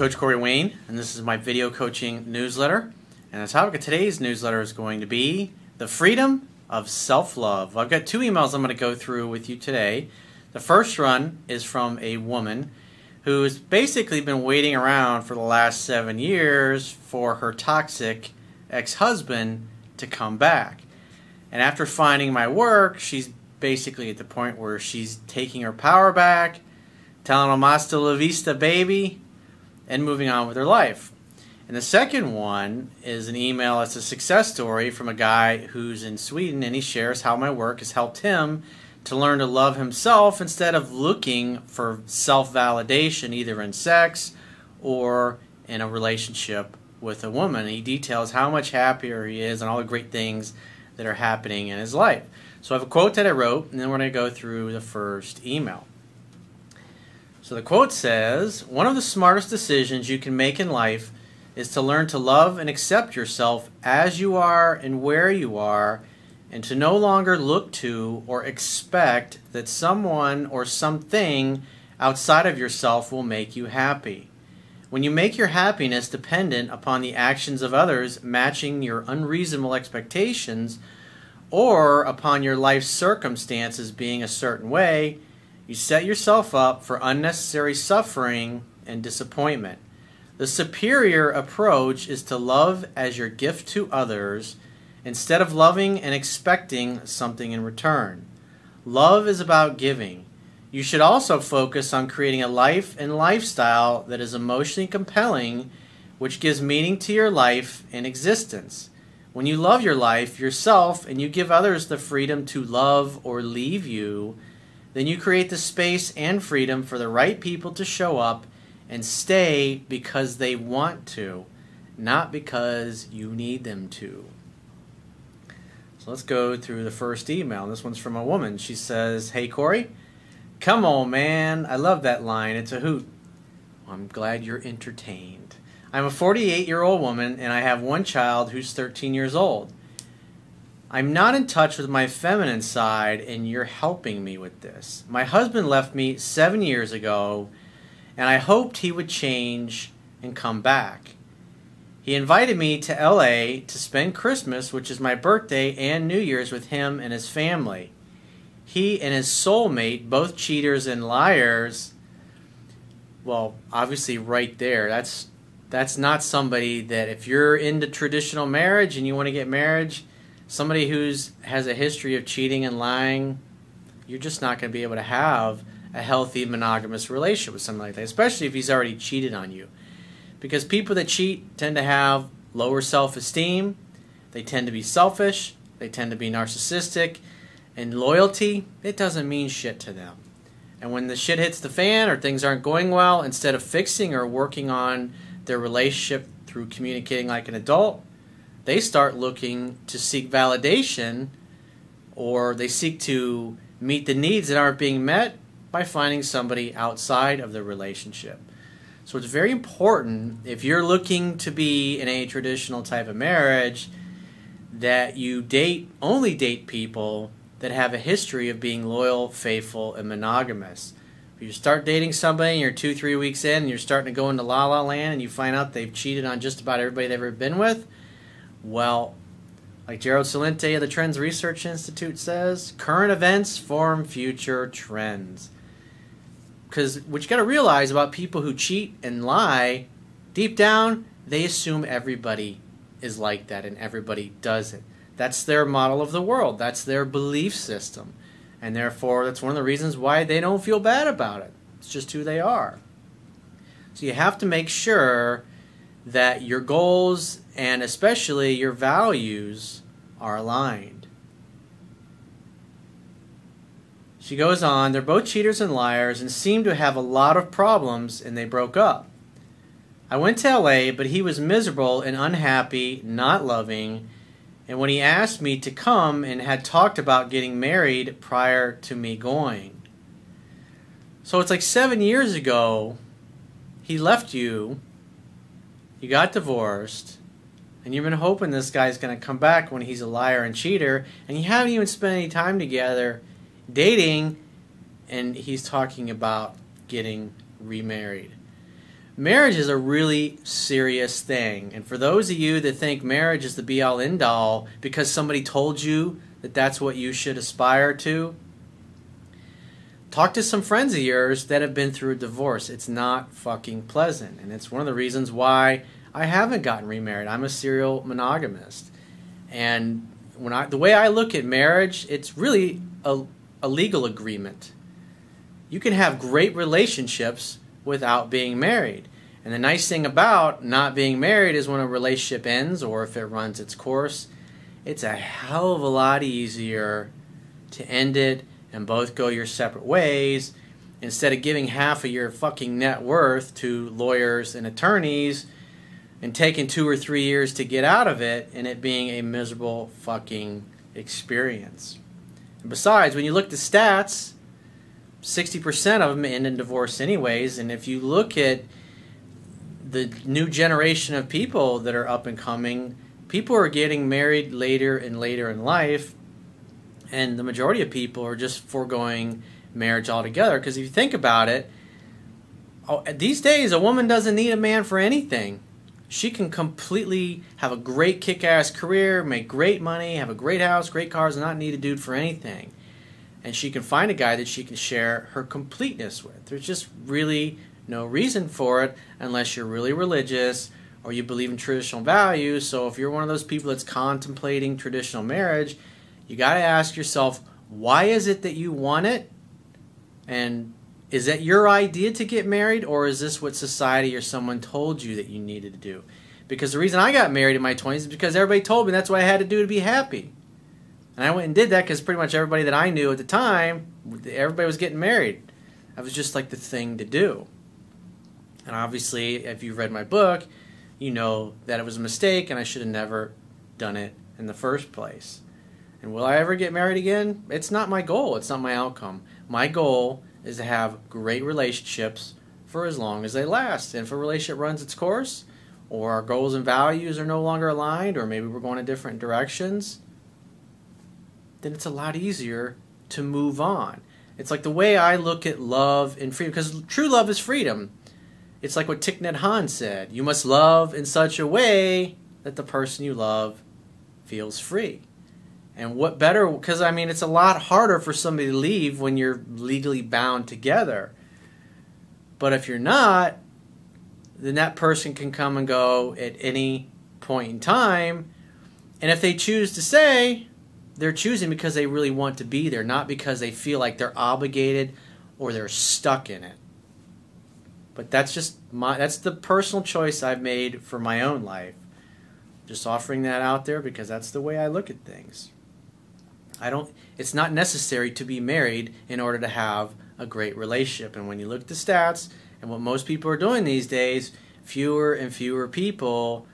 Coach Corey Wayne, and this is my video coaching newsletter. And the topic of today's newsletter is going to be the freedom of self love. I've got two emails I'm going to go through with you today. The first one is from a woman who's basically been waiting around for the last seven years for her toxic ex husband to come back. And after finding my work, she's basically at the point where she's taking her power back, telling him hasta la vista, baby, and moving on with her life. And the second one is an email. It's a success story from a guy who's in Sweden, and he shares how my work has helped him to learn to love himself instead of looking for self validation either in sex or in a relationship with a woman. He details how much happier he is and all the great things that are happening in his life. So I have a quote that I wrote, and then we're going to go through the first email. So the quote says One of the smartest decisions you can make in life is to learn to love and accept yourself as you are and where you are, and to no longer look to or expect that someone or something outside of yourself will make you happy. When you make your happiness dependent upon the actions of others matching your unreasonable expectations, or upon your life circumstances being a certain way, you set yourself up for unnecessary suffering and disappointment. The superior approach is to love as your gift to others instead of loving and expecting something in return. Love is about giving. You should also focus on creating a life and lifestyle that is emotionally compelling, which gives meaning to your life and existence. When you love your life, yourself, and you give others the freedom to love or leave you, then you create the space and freedom for the right people to show up and stay because they want to, not because you need them to. So let's go through the first email. This one's from a woman. She says, Hey Corey, Come on, man. I love that line. It's a hoot. I'm glad you're entertained. I'm a 48 year old woman and I have one child who's 13 years old. I'm not in touch with my feminine side and you're helping me with this. My husband left me seven years ago and I hoped he would change and come back. He invited me to LA to spend Christmas, which is my birthday, and New Year's with him and his family he and his soulmate, both cheaters and liars, well, obviously right there, that's that's not somebody that if you're into traditional marriage and you want to get marriage, somebody who's has a history of cheating and lying, you're just not going to be able to have a healthy monogamous relationship with somebody like that, especially if he's already cheated on you. Because people that cheat tend to have lower self-esteem, they tend to be selfish, they tend to be narcissistic, and loyalty, it doesn't mean shit to them. And when the shit hits the fan or things aren't going well, instead of fixing or working on their relationship through communicating like an adult, they start looking to seek validation or they seek to meet the needs that aren't being met by finding somebody outside of the relationship. So it's very important if you're looking to be in a traditional type of marriage that you date only date people that have a history of being loyal, faithful, and monogamous. If you start dating somebody and you're two, three weeks in and you're starting to go into la la land and you find out they've cheated on just about everybody they've ever been with, well, like Gerald Celente of the Trends Research Institute says, current events form future trends. Because what you got to realize about people who cheat and lie, deep down, they assume everybody is like that and everybody does it. That's their model of the world. That's their belief system. And therefore, that's one of the reasons why they don't feel bad about it. It's just who they are. So you have to make sure that your goals and especially your values are aligned. She goes on, they're both cheaters and liars and seem to have a lot of problems and they broke up. I went to LA, but he was miserable and unhappy, not loving, and when he asked me to come and had talked about getting married prior to me going. So it's like seven years ago, he left you, you got divorced, and you've been hoping this guy's going to come back when he's a liar and cheater, and you haven't even spent any time together dating, and he's talking about getting remarried. marriage is a really serious thing. And for those of you that think marriage is the be all end all because somebody told you that that's what you should aspire to, talk to some friends of yours that have been through a divorce. It's not fucking pleasant. And it's one of the reasons why I haven't gotten remarried. I'm a serial monogamist. And when I the way I look at marriage, it's really a, a legal agreement. You can have great relationships without being married. And the nice thing about not being married is when a relationship ends or if it runs its course, it's a hell of a lot easier to end it and both go your separate ways instead of giving half of your fucking net worth to lawyers and attorneys and taking two or three years to get out of it and it being a miserable fucking experience. And besides, when you look at the stats, 60% of them end in divorce anyways and if you look at the new generation of people that are up and coming people are getting married later and later in life and the majority of people are just foregoing marriage altogether because if you think about it oh, these days a woman doesn't need a man for anything she can completely have a great kick-ass career make great money have a great house great cars and not need a dude for anything and she can find a guy that she can share her completeness with. There's just really no reason for it unless you're really religious or you believe in traditional values. So if you're one of those people that's contemplating traditional marriage, you got to ask yourself, why is it that you want it? And is that your idea to get married or is this what society or someone told you that you needed to do? Because the reason I got married in my 20s is because everybody told me that's what I had to do to be happy. And I went and did that because pretty much everybody that I knew at the time, everybody was getting married. That was just like the thing to do. And obviously, if you've read my book, you know that it was a mistake and I should have never done it in the first place. And will I ever get married again? It's not my goal, it's not my outcome. My goal is to have great relationships for as long as they last. And if a relationship runs its course, or our goals and values are no longer aligned, or maybe we're going in different directions, then it's a lot easier to move on. It's like the way I look at love and freedom, because true love is freedom. It's like what Thich Nhat Hanh said you must love in such a way that the person you love feels free. And what better, because I mean, it's a lot harder for somebody to leave when you're legally bound together. But if you're not, then that person can come and go at any point in time. And if they choose to say, they're choosing because they really want to be there, not because they feel like they're obligated or they're stuck in it. But that's just my that's the personal choice I've made for my own life. Just offering that out there because that's the way I look at things. I don't it's not necessary to be married in order to have a great relationship. And when you look at the stats and what most people are doing these days, fewer and fewer people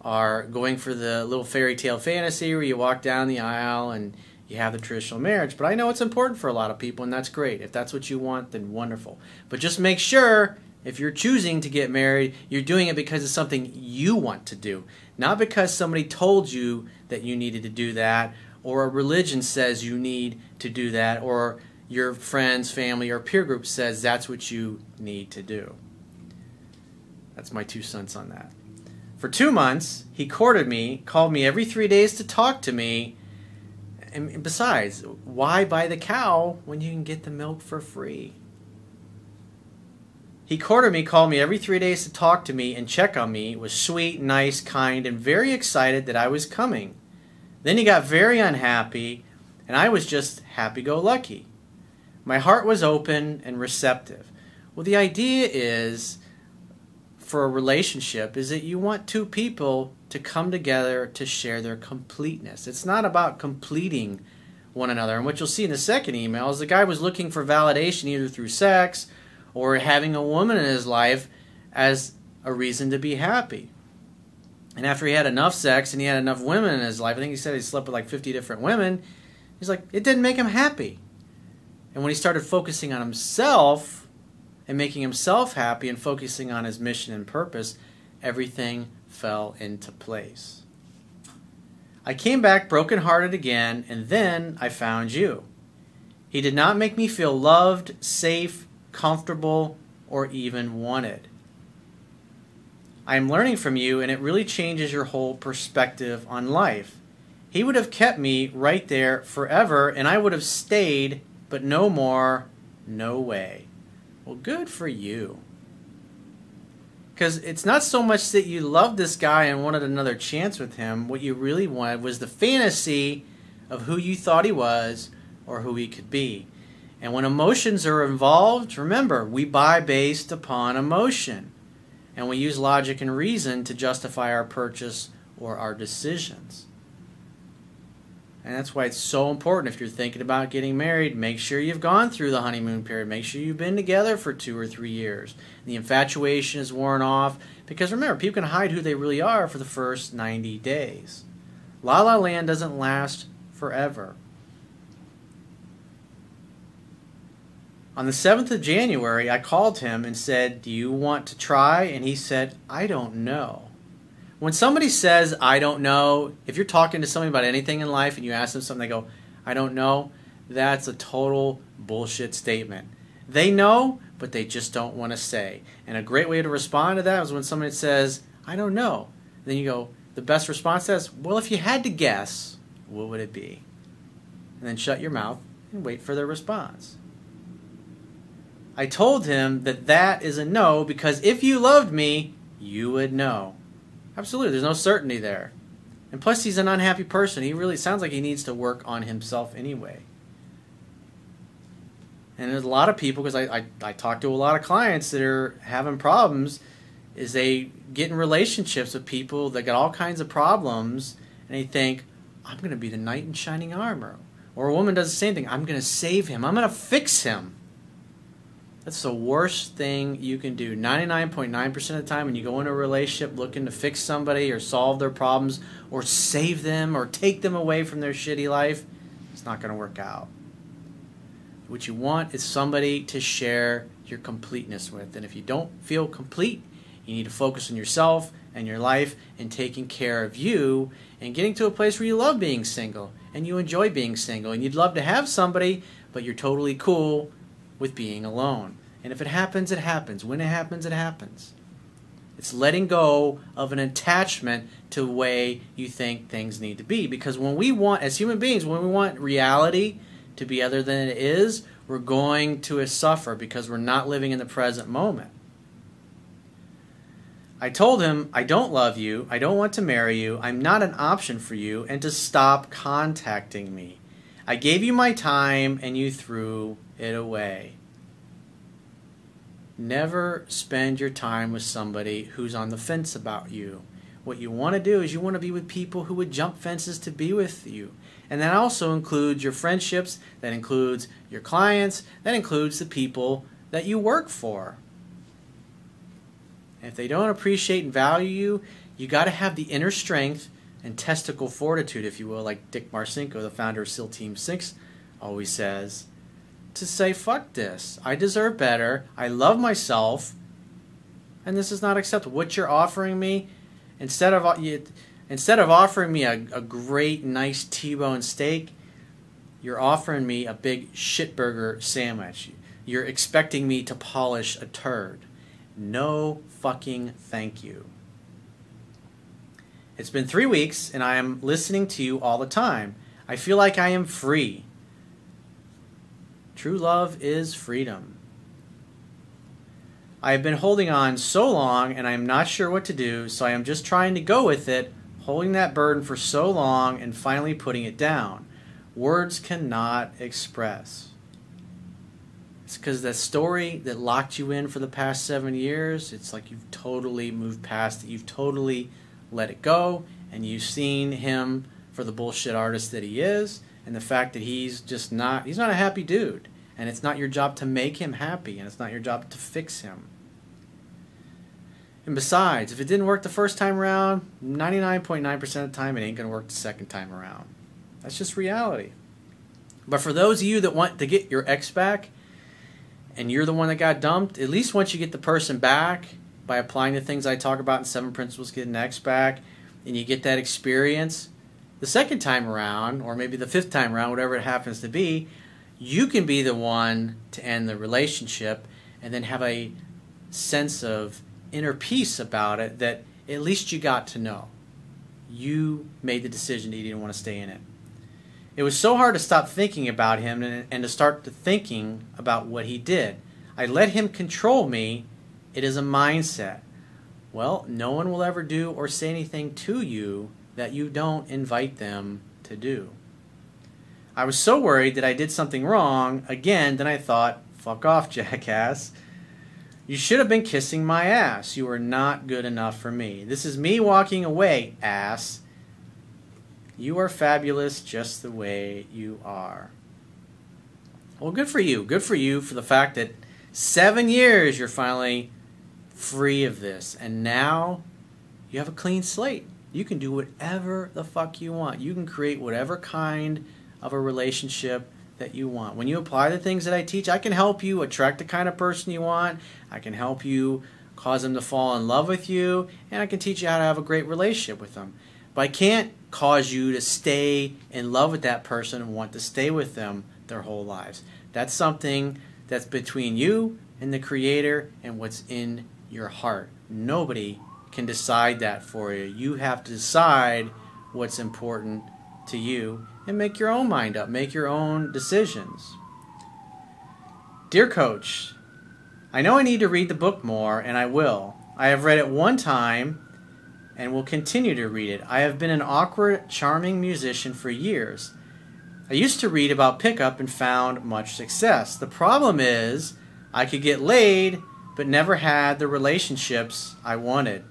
are going for the little fairy tale fantasy where you walk down the aisle and you have the traditional marriage. But I know it's important for a lot of people, and that's great. If that's what you want, then wonderful. But just make sure if you're choosing to get married, you're doing it because it's something you want to do, not because somebody told you that you needed to do that, or a religion says you need to do that, or your friends, family, or peer group says that's what you need to do. That's my two cents on that. For two months, he courted me, called me every three days to talk to me. And besides, why buy the cow when you can get the milk for free? He courted me, called me every three days to talk to me and check on me, was sweet, nice, kind, and very excited that I was coming. Then he got very unhappy, and I was just happy go lucky. My heart was open and receptive. Well, the idea is for a relationship is that you want two people to come together to share their completeness. It's not about completing one another. And what you'll see in the second email is the guy was looking for validation either through sex or having a woman in his life as a reason to be happy. And after he had enough sex and he had enough women in his life, I think he said he slept with like 50 different women, he's like, it didn't make him happy. And when he started focusing on himself, and making himself happy and focusing on his mission and purpose, everything fell into place. I came back brokenhearted again, and then I found you. He did not make me feel loved, safe, comfortable, or even wanted. I'm learning from you, and it really changes your whole perspective on life. He would have kept me right there forever, and I would have stayed, but no more, no way. Well, good for you. Because it's not so much that you loved this guy and wanted another chance with him. What you really wanted was the fantasy of who you thought he was or who he could be. And when emotions are involved, remember, we buy based upon emotion. And we use logic and reason to justify our purchase or our decisions. And that's why it's so important if you're thinking about getting married, make sure you've gone through the honeymoon period. Make sure you've been together for two or three years. The infatuation is worn off. Because remember, people can hide who they really are for the first 90 days. La La Land doesn't last forever. On the 7th of January, I called him and said, Do you want to try? And he said, I don't know. When somebody says, I don't know, if you're talking to somebody about anything in life and you ask them something, they go, I don't know, that's a total bullshit statement. They know, but they just don't want to say. And a great way to respond to that is when somebody says, I don't know. Then you go, the best response is, well, if you had to guess, what would it be? And then shut your mouth and wait for their response. I told him that that is a no because if you loved me, you would know. Absolutely, there's no certainty there. And plus, he's an unhappy person. He really sounds like he needs to work on himself anyway. And there's a lot of people, because I, I, I talk to a lot of clients that are having problems, is they get in relationships with people that got all kinds of problems, and they think, I'm going to be the knight in shining armor. Or a woman does the same thing. I'm going to save him. I'm going to fix him. That's the worst thing you can do. 99.9% of the time, when you go into a relationship looking to fix somebody or solve their problems or save them or take them away from their shitty life, it's not going to work out. What you want is somebody to share your completeness with. And if you don't feel complete, you need to focus on yourself and your life and taking care of you and getting to a place where you love being single and you enjoy being single and you'd love to have somebody, but you're totally cool with being alone. And if it happens, it happens. When it happens, it happens. It's letting go of an attachment to the way you think things need to be. Because when we want, as human beings, when we want reality to be other than it is, we're going to suffer because we're not living in the present moment. I told him, I don't love you, I don't want to marry you, I'm not an option for you, and to stop contacting me. I gave you my time and you threw it away. Never spend your time with somebody who's on the fence about you. What you want to do is you want to be with people who would jump fences to be with you. And that also includes your friendships, that includes your clients, that includes the people that you work for. And if they don't appreciate and value you, you got to have the inner strength and testicle fortitude, if you will, like Dick Marcinko, the founder of SEAL Team 6, always says to say, fuck this. I deserve better. I love myself. And this is not acceptable. What you're offering me, instead of uh, you, instead of offering me a, a great, nice T-bone steak, you're offering me a big shitburger sandwich. You're expecting me to polish a turd. No fucking thank you. It's been three weeks and I am listening to you all the time. I feel like I am free. True love is freedom. I have been holding on so long and I am not sure what to do, so I am just trying to go with it, holding that burden for so long and finally putting it down. Words cannot express. It's because that story that locked you in for the past seven years, it's like you've totally moved past it. You've totally let it go, and you've seen him for the bullshit artist that he is, and the fact that he's just not he's not a happy dude and it's not your job to make him happy and it's not your job to fix him. And besides if it didn't work the first time around 99.9% of the time it ain't going to work the second time around. That's just reality. But for those of you that want to get your ex back and you're the one that got dumped at least once you get the person back by applying the things i talk about in seven principles getting ex back and you get that experience the second time around, or maybe the fifth time around, whatever it happens to be, you can be the one to end the relationship and then have a sense of inner peace about it that at least you got to know. You made the decision that you didn't want to stay in it. It was so hard to stop thinking about him and, and to start to thinking about what he did. I let him control me. It is a mindset. Well, no one will ever do or say anything to you that you don't invite them to do. I was so worried that I did something wrong again, then I thought, fuck off, jackass. You should have been kissing my ass. You are not good enough for me. This is me walking away, ass. You are fabulous just the way you are. Well, good for you. Good for you for the fact that seven years you're finally free of this. And now you have a clean slate. You can do whatever the fuck you want. You can create whatever kind of a relationship that you want. When you apply the things that I teach, I can help you attract the kind of person you want. I can help you cause them to fall in love with you, and I can teach you how to have a great relationship with them. But I can't cause you to stay in love with that person and want to stay with them their whole lives. That's something that's between you and the Creator and what's in your heart. Nobody can decide that for you. You have to decide what's important to you and make your own mind up, make your own decisions. Dear Coach, I know I need to read the book more, and I will. I have read it one time and will continue to read it. I have been an awkward, charming musician for years. I used to read about pickup and found much success. The problem is, I could get laid, but never had the relationships I wanted.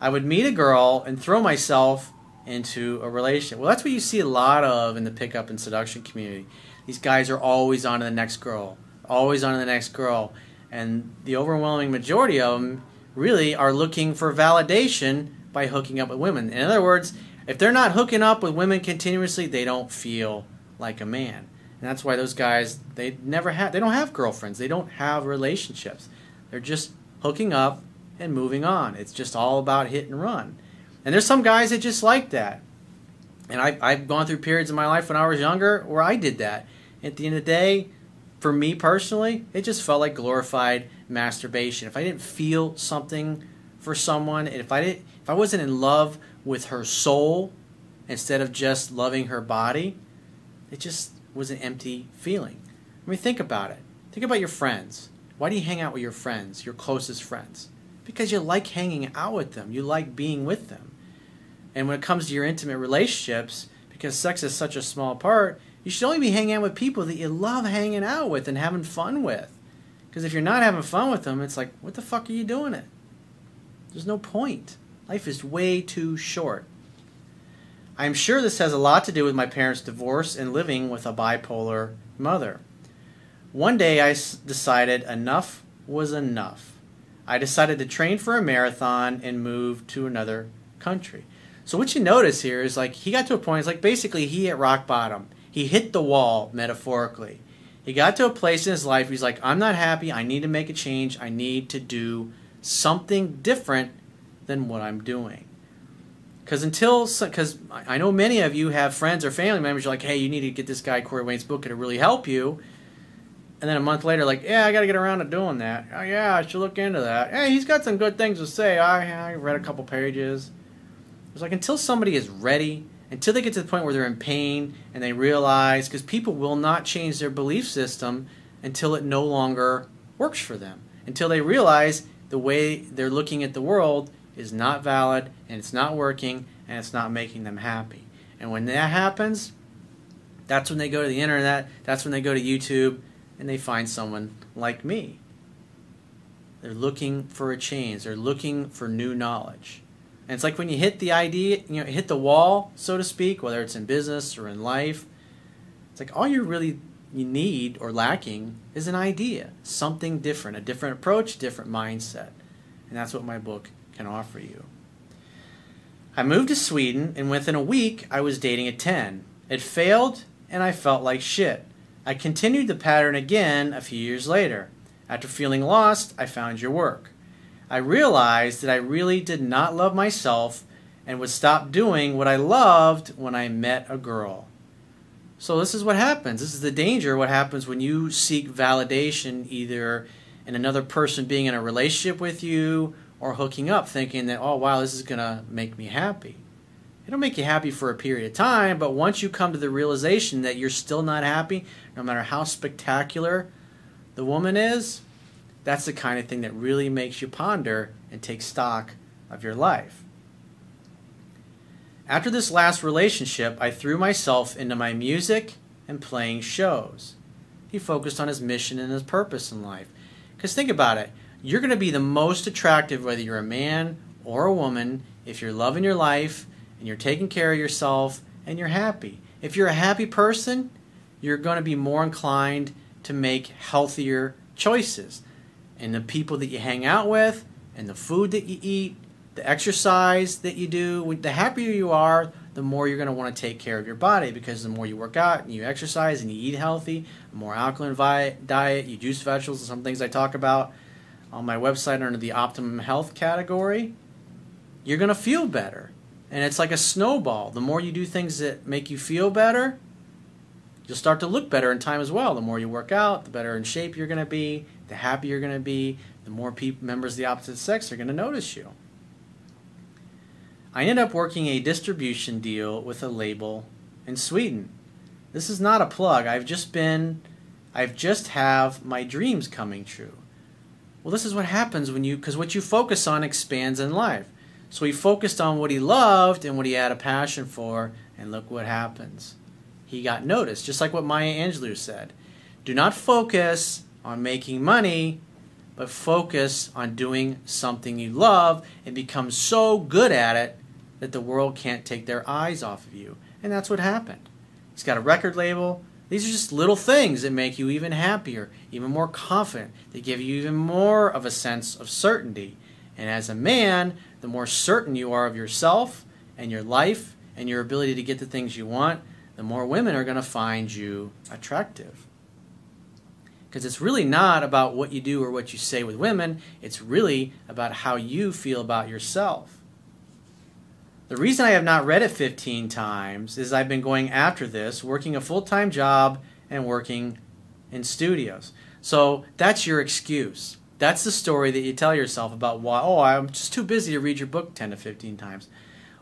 I would meet a girl and throw myself into a relationship. Well, that's what you see a lot of in the pickup and seduction community. These guys are always on to the next girl, always on to the next girl. And the overwhelming majority of them really are looking for validation by hooking up with women. In other words, if they're not hooking up with women continuously, they don't feel like a man. And that's why those guys they never have they don't have girlfriends. They don't have relationships. They're just hooking up and moving on. It's just all about hit and run. And there's some guys that just like that. And I, I've gone through periods in my life when I was younger where I did that. At the end of the day, for me personally, it just felt like glorified masturbation. If I didn't feel something for someone, if I didn't, if I wasn't in love with her soul instead of just loving her body, it just was an empty feeling. I mean, think about it. Think about your friends. Why do you hang out with your friends, your closest friends? Because you like hanging out with them. You like being with them. And when it comes to your intimate relationships, because sex is such a small part, you should only be hanging out with people that you love hanging out with and having fun with. Because if you're not having fun with them, it's like, what the fuck are you doing it? There's no point. Life is way too short. I am sure this has a lot to do with my parents' divorce and living with a bipolar mother. One day I decided enough was enough. I decided to train for a marathon and move to another country. So what you notice here is like he got to a point. It's like basically he hit rock bottom. He hit the wall metaphorically. He got to a place in his life. He's like, I'm not happy. I need to make a change. I need to do something different than what I'm doing. Because until, because I know many of you have friends or family members. You're like, hey, you need to get this guy Corey Wayne's book. It'll really help you. And then a month later, like, yeah, I got to get around to doing that. Oh yeah, I should look into that. Hey, he's got some good things to say. I I read a couple pages. It's like until somebody is ready, until they get to the point where they're in pain and they realize, because people will not change their belief system until it no longer works for them. Until they realize the way they're looking at the world is not valid and it's not working and it's not making them happy. And when that happens, that's when they go to the internet, that's when they go to YouTube and they find someone like me. They're looking for a change, they're looking for new knowledge. And it's like when you hit the idea, you know, hit the wall, so to speak, whether it's in business or in life, it's like all you really you need or lacking is an idea, something different, a different approach, different mindset. And that's what my book can offer you. I moved to Sweden, and within a week, I was dating a 10. It failed, and I felt like shit. I continued the pattern again a few years later. After feeling lost, I found your work. I realized that I really did not love myself and would stop doing what I loved when I met a girl. So, this is what happens. This is the danger. What happens when you seek validation either in another person being in a relationship with you or hooking up thinking that, oh, wow, this is going to make me happy. It'll make you happy for a period of time, but once you come to the realization that you're still not happy, no matter how spectacular the woman is, that's the kind of thing that really makes you ponder and take stock of your life. After this last relationship, I threw myself into my music and playing shows. He focused on his mission and his purpose in life. Because think about it you're going to be the most attractive whether you're a man or a woman if you're loving your life and you're taking care of yourself and you're happy. If you're a happy person, you're going to be more inclined to make healthier choices. And the people that you hang out with, and the food that you eat, the exercise that you do, the happier you are, the more you're going to want to take care of your body because the more you work out and you exercise and you eat healthy, a more alkaline diet, you juice vegetables, and some things I talk about on my website under the optimum health category, you're going to feel better. And it's like a snowball. The more you do things that make you feel better, you'll start to look better in time as well. The more you work out, the better in shape you're going to be, the happier you're going to be, the more members of the opposite sex are going to notice you. I ended up working a distribution deal with a label in Sweden. This is not a plug. I've just been I've just have my dreams coming true. Well, this is what happens when you because what you focus on expands in life. So he focused on what he loved and what he had a passion for, and look what happens. He got noticed, just like what Maya Angelou said. Do not focus on making money, but focus on doing something you love and become so good at it that the world can't take their eyes off of you. And that's what happened. He's got a record label. These are just little things that make you even happier, even more confident. They give you even more of a sense of certainty. And as a man, the more certain you are of yourself and your life and your ability to get the things you want, the more women are going to find you attractive. Because it's really not about what you do or what you say with women, it's really about how you feel about yourself. The reason I have not read it 15 times is I've been going after this, working a full time job and working in studios. So that's your excuse. That's the story that you tell yourself about why, oh, I'm just too busy to read your book 10 to 15 times.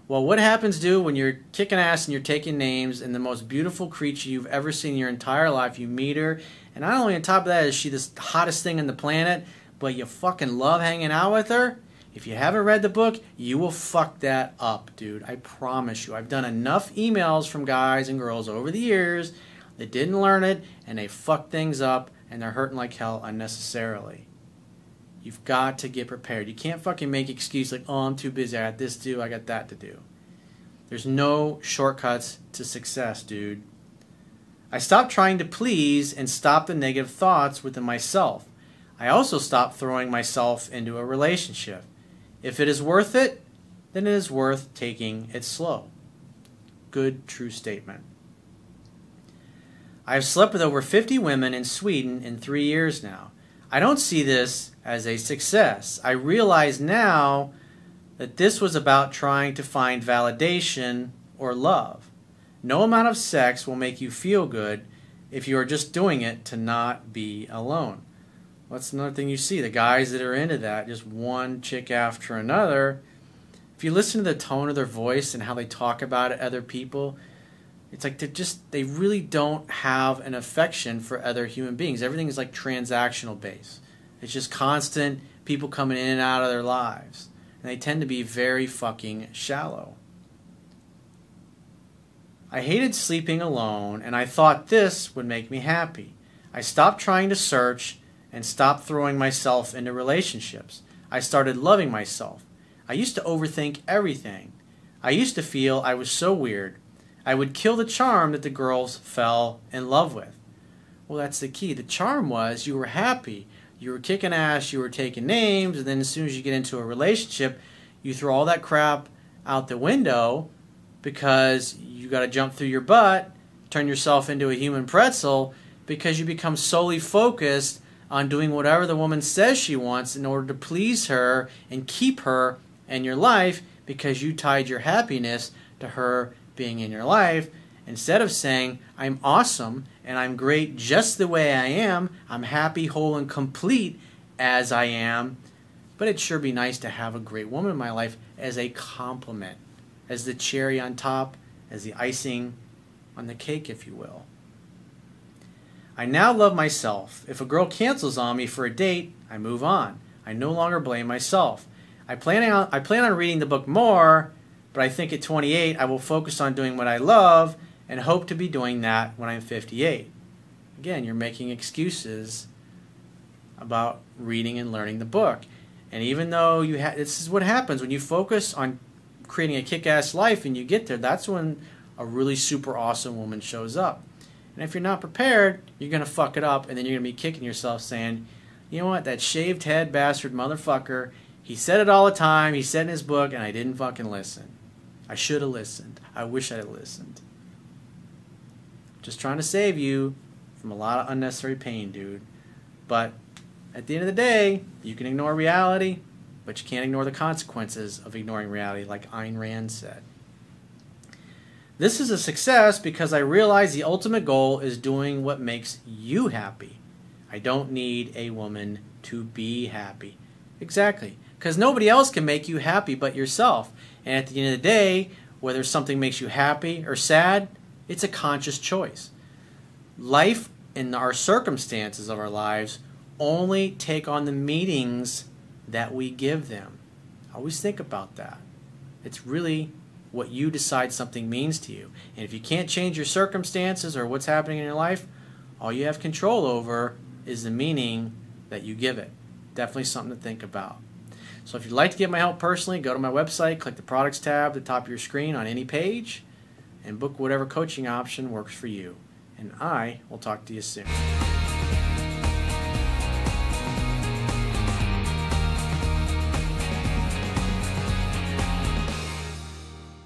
Well, what happens, dude, when you're kicking ass and you're taking names and the most beautiful creature you've ever seen in your entire life, you meet her, and not only on top of that is she the hottest thing on the planet, but you fucking love hanging out with her? If you haven't read the book, you will fuck that up, dude. I promise you. I've done enough emails from guys and girls over the years that didn't learn it and they fuck things up and they're hurting like hell unnecessarily. You've got to get prepared. You can't fucking make excuses like, oh, I'm too busy. I got this to do. I got that to do. There's no shortcuts to success, dude. I stopped trying to please and stopped the negative thoughts within myself. I also stopped throwing myself into a relationship. If it is worth it, then it is worth taking it slow. Good, true statement. I have slept with over 50 women in Sweden in three years now. I don't see this as a success. I realize now that this was about trying to find validation or love. No amount of sex will make you feel good if you are just doing it to not be alone. What's another thing you see? The guys that are into that, just one chick after another. If you listen to the tone of their voice and how they talk about other people, it's like they just they really don't have an affection for other human beings. Everything is like transactional based. It's just constant people coming in and out of their lives. And they tend to be very fucking shallow. I hated sleeping alone and I thought this would make me happy. I stopped trying to search and stopped throwing myself into relationships. I started loving myself. I used to overthink everything. I used to feel I was so weird. I would kill the charm that the girls fell in love with. Well, that's the key. The charm was you were happy, you were kicking ass, you were taking names, and then as soon as you get into a relationship, you throw all that crap out the window because you got to jump through your butt, turn yourself into a human pretzel because you become solely focused on doing whatever the woman says she wants in order to please her and keep her in your life because you tied your happiness to her being in your life instead of saying, I'm awesome and I'm great just the way I am, I'm happy, whole, and complete as I am. but it'd sure be nice to have a great woman in my life as a compliment, as the cherry on top, as the icing on the cake, if you will. I now love myself. If a girl cancels on me for a date, I move on. I no longer blame myself. I plan on I plan on reading the book more, but I think at 28 I will focus on doing what I love and hope to be doing that when I'm 58. Again, you're making excuses about reading and learning the book. And even though you ha- this is what happens when you focus on creating a kick-ass life and you get there, that's when a really super awesome woman shows up. And if you're not prepared, you're going to fuck it up and then you're going to be kicking yourself saying, "You know what? That shaved head bastard motherfucker, he said it all the time. He said in his book and I didn't fucking listen. I should have listened. I wish I had listened." Just trying to save you from a lot of unnecessary pain, dude. But at the end of the day, you can ignore reality, but you can't ignore the consequences of ignoring reality, like Ayn Rand said. This is a success because I realize the ultimate goal is doing what makes you happy. I don't need a woman to be happy. Exactly. Because nobody else can make you happy but yourself. And at the end of the day, whether something makes you happy or sad, it's a conscious choice. Life and our circumstances of our lives only take on the meanings that we give them. Always think about that. It's really what you decide something means to you. And if you can't change your circumstances or what's happening in your life, all you have control over is the meaning that you give it. Definitely something to think about. So if you'd like to get my help personally, go to my website, click the products tab at the top of your screen on any page, and book whatever coaching option works for you. And I will talk to you soon.